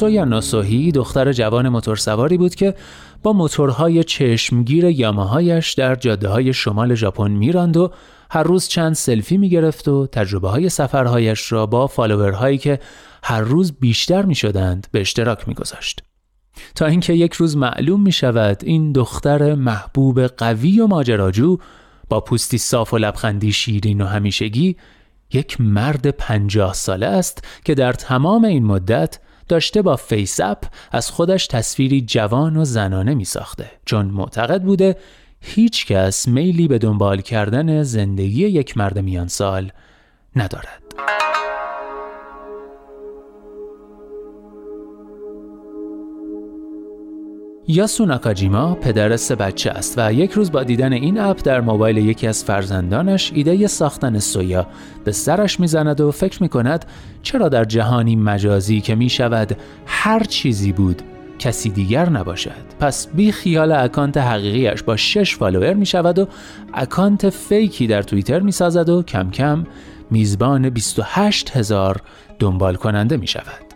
سویا نوسوهی دختر جوان موتورسواری بود که با موتورهای چشمگیر یاماهایش در جاده های شمال ژاپن میراند و هر روز چند سلفی می‌گرفت و تجربه های سفرهایش را با فالوورهایی که هر روز بیشتر می شدند به اشتراک میگذاشت. تا اینکه یک روز معلوم می شود این دختر محبوب قوی و ماجراجو با پوستی صاف و لبخندی شیرین و همیشگی یک مرد پنجاه ساله است که در تمام این مدت داشته با FaceApp از خودش تصویری جوان و زنانه می ساخته چون معتقد بوده هیچ کس میلی به دنبال کردن زندگی یک مرد میان سال ندارد. یاسو ناکاجیما پدر سه بچه است و یک روز با دیدن این app در موبایل یکی از فرزندانش ایده ساختن سویا به سرش می‌زند و فکر می کند چرا در جهانی مجازی که می شود هر چیزی بود کسی دیگر نباشد. پس بی خیال account حقیقیش با شش follower می شود و account fake ی در توییتر می سازد و کم کم میزبان 28 هزار دنبال کننده می شود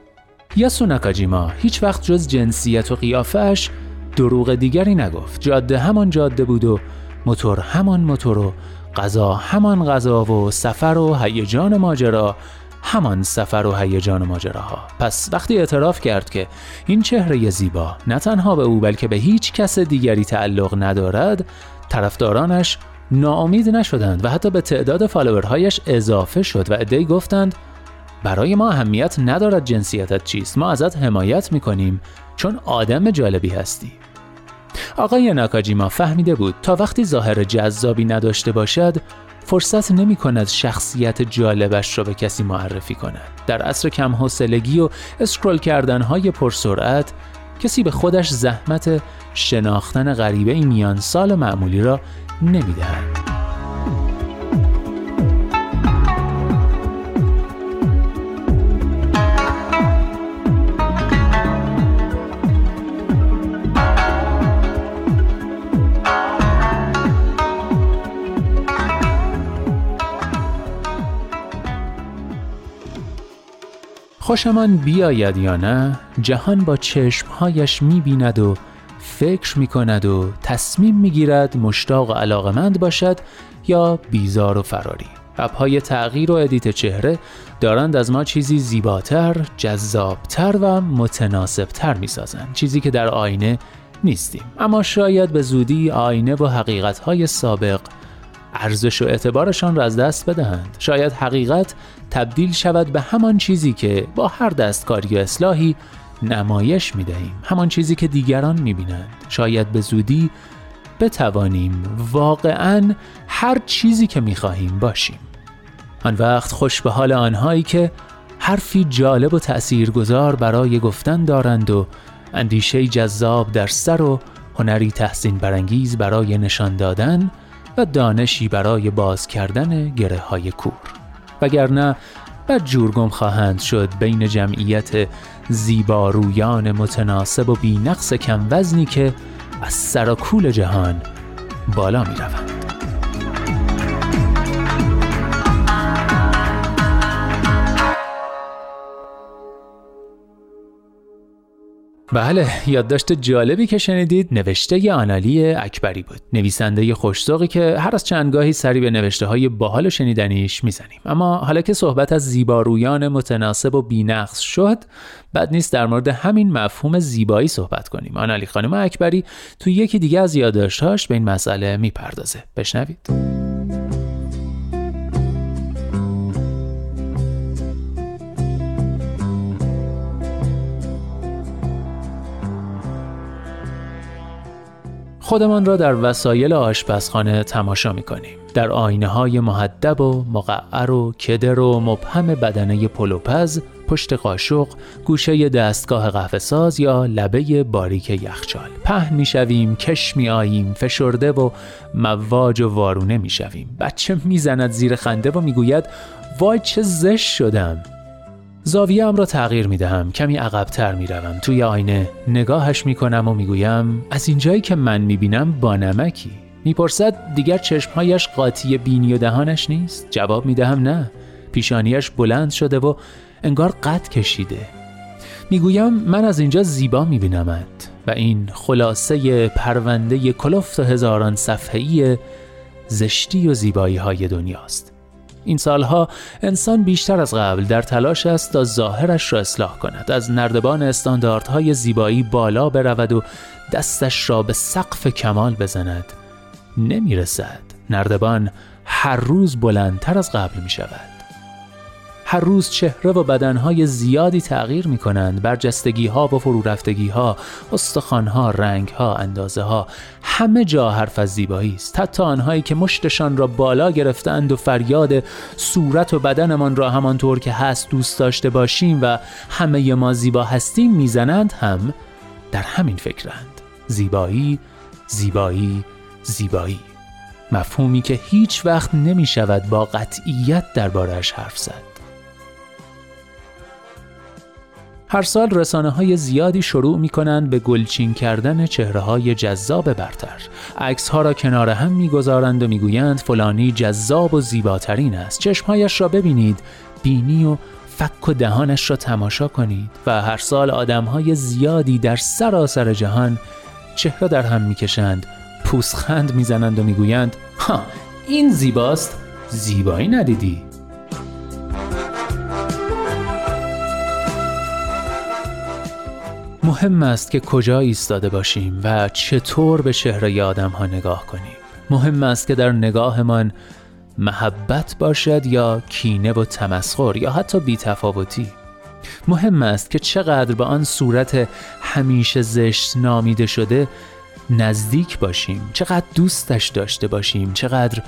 یاسو ناکاجیما هیچ وقت جز جنسیت و قیافش دروغ دیگری نگفت. جاده همان جاده بود و موتور همان موتور و غذا همان غذا و سفر و هیجان ماجرا همان سفر و هیجان ماجراها. پس وقتی اعتراف کرد که این چهره زیبا نه تنها به او بلکه به هیچ کس دیگری تعلق ندارد طرفدارانش ناامید نشدند و حتی به تعداد فالوورهایش اضافه شد و ادهی گفتند برای ما اهمیت ندارد جنسیتت چیست. ما ازت حمایت می‌کنیم چون آدم جالبی هستی. آقای ناکاجیما فهمیده بود تا وقتی ظاهر جذابی نداشته باشد فرصت نمی کند شخصیت جالبش را به کسی معرفی کند. در عصر کم حوصلگی و اسکرول کردن های پرسرعت کسی به خودش زحمت شناختن غریبه میان سال معمولی را نمی‌دهد. خوشمان بیاید یا نه جهان با چشمهایش می‌بیند و فکر می کند و تصمیم می گیرد مشتاق و علاقمند باشد یا بیزار و فراری. اپهای تغییر و ادیت چهره دارند از ما چیزی زیباتر، جذابتر و متناسبتر می سازند چیزی که در آینه نیستیم. اما شاید به زودی آینه و حقیقتهای سابق ارزش و اعتبارشان را از دست بدهند. شاید حقیقت تبدیل شود به همان چیزی که با هر دستکاری و اصلاحی نمایش می دهیم همان چیزی که دیگران می بینند شاید به زودی بتوانیم واقعا هر چیزی که می خواهیم باشیم. آن وقت خوش به حال آنهایی که حرفی جالب و تأثیرگذار برای گفتن دارند و اندیشه جذاب در سر و هنری تحسین برانگیز برای نشان دادن و دانشی برای باز کردن گره های کور وگرنه بد جورگم خواهند شد بین جمعیت زیبارویان متناسب و بینقص کم وزنی که از سراکول جهان بالا می روند. بله یادداشت جالبی که شنیدید نوشته آنالی اکبری بود. نویسنده خوشزاقی که هر از چندگاهی سری به نوشته های باحال شنیدنیش می‌زنیم. اما حالا که صحبت از زیبارویان متناسب و بینقص شد بد نیست در مورد همین مفهوم زیبایی صحبت کنیم. آنالی خانم اکبری تو یکی دیگه از یادداشتهاش به این مسئله می‌پردازه. بشنوید. خودمان را در وسایل آشپزخانه تماشا می کنیم. در آینه های محدب و مقعر و کدر و مبهم بدنه پلوپز پشت قاشق، گوشه دستگاه قهوه ساز یا لبه باریک یخچال. پهن می‌شویم، کش می آییم، فشرده و مواج و وارونه می‌شویم. بچه می‌زند زیر خنده و می‌گوید وای چه زشت شدم. زاویه را تغییر می دهم کمی عقبتر می روم توی آینه نگاهش می کنم و می گویم از اینجایی که من می بینم با نمکی. می‌پرسد دیگر چشمهایش قاطی بینی و دهانش نیست؟ جواب می دهم نه. پیشانیش بلند شده و انگار قد کشیده. می‌گویم من از اینجا زیبا میبینمت. و این خلاصه پرونده کلفت هزاران صفحه‌ای زشتی و زیبایی های دنیاست. این سالها انسان بیشتر از قبل در تلاش است تا ظاهرش را اصلاح کند. از نردبان استانداردهای زیبایی بالا برود و دستش را به سقف کمال بزند. نمی‌رسد. نردبان هر روز بلندتر از قبل می شود هر روز چهره و بدنهای زیادی تغییر می کنند برجستگی ها و فرورفتگی ها استخوان ها رنگ ها اندازه ها همه جا حرف از زیبایی است. حتی آنهایی که مشتشان را بالا گرفتند و فریاد صورت و بدنمان را همانطور که هست دوست داشته باشیم و همه ما زیبا هستیم می‌زنند هم در همین فکرند. زیبایی زیبایی زیبایی. مفهومی که هیچ وقت نمی شود با قطعیت دربارهش حرف زد. هر سال رسانه های زیادی شروع می کنند به گلچین کردن چهره های جذاب برتر. عکس ها را کنار هم می‌گذارند و می‌گویند فلانی جذاب و زیباترین است. چشمهایش را ببینید، بینی و فک و دهانش را تماشا کنید و هر سال آدم های زیادی در سراسر جهان چهره در هم می‌کشند، پوسخند می‌زنند و می‌گویند ها این زیباست زیبایی ندیدی مهم است که کجا ایستاده باشیم و چطور به چهره آدم ها نگاه کنیم. مهم است که در نگاهمان محبت باشد یا کینه و تمسخر یا حتی بیتفاوتی. مهم است که چقدر به آن صورت همیشه زشت نامیده شده نزدیک باشیم چقدر دوستش داشته باشیم چقدر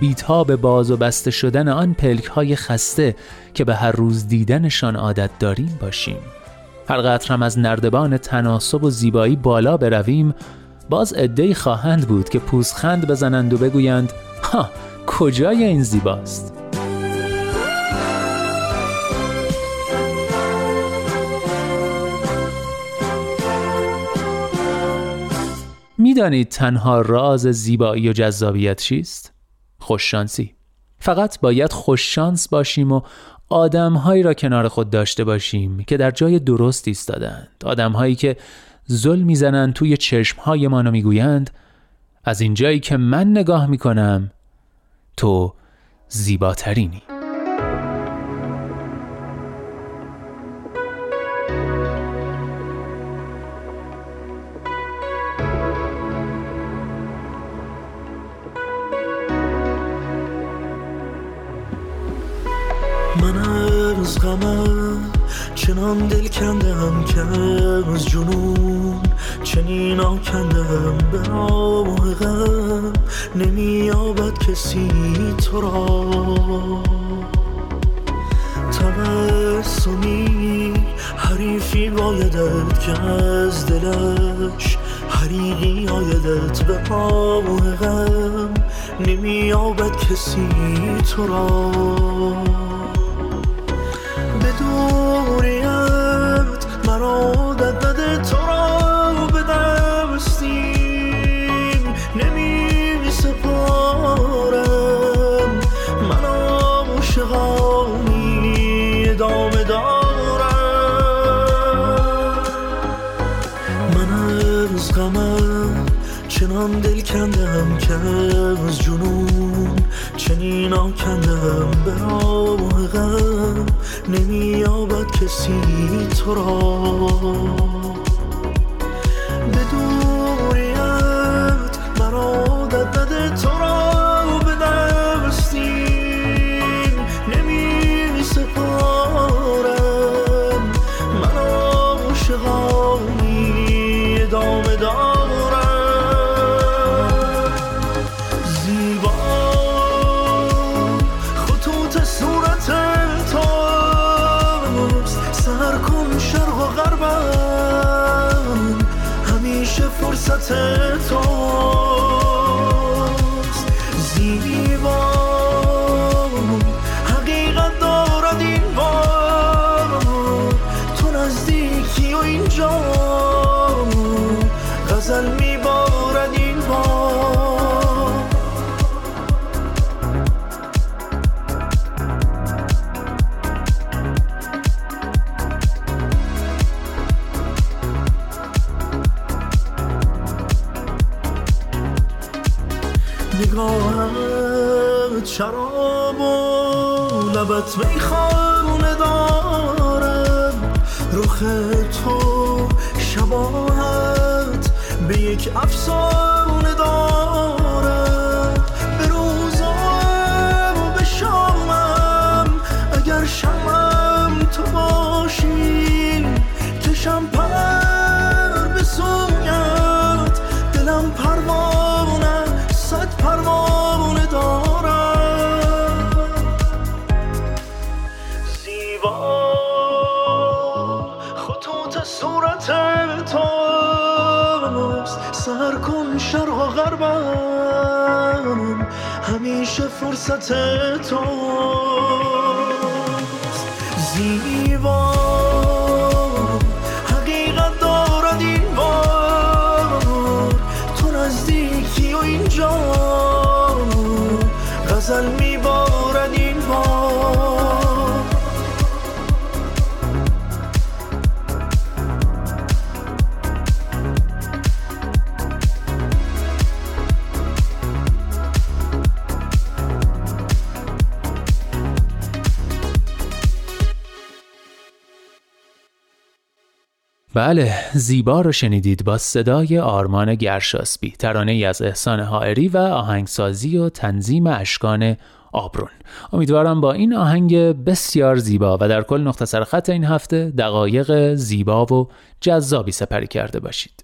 بیتاب باز و بسته شدن آن پلک های خسته که به هر روز دیدنشان عادت داریم باشیم. هر قطرم از نردبان تناسب و زیبایی بالا برویم باز عدهای خواهند بود که پوزخند بزنند و بگویند ها کجای این زیباست می‌دانید تنها راز زیبایی و جذابیت چیست؟ خوششانسی فقط باید خوششانس باشیم و آدمهایی را کنار خود داشته باشیم که در جای درست ایستادند آدمهایی که زل می‌زنند توی چشمهایمان و می‌گویند از اینجایی که من نگاه می‌کنم تو زیباترینی. چنان دل کندم که از جنون چنین آکندم به آه غم نمیابد کسی تو را. تبسمی حریفی بایدت که از دلش حریقی آیدت به آه غم نمیابد کسی تو را. کندم که از جنون چنین آکندم به راه غم نمیابد کسی تو را. صورت توست لبت میخانه دارد رخ تو شباهت به یک افسانه دارد همیشه فرصت توست زیبا. بله زیبا رو شنیدید با صدای آرمان گرشاسبی ترانه ای از احسان حائری و آهنگسازی و تنظیم اشکان آبرون. امیدوارم با این آهنگ بسیار زیبا و در کل نقطه سرخط این هفته دقایق زیبا و جذابی سپری کرده باشید.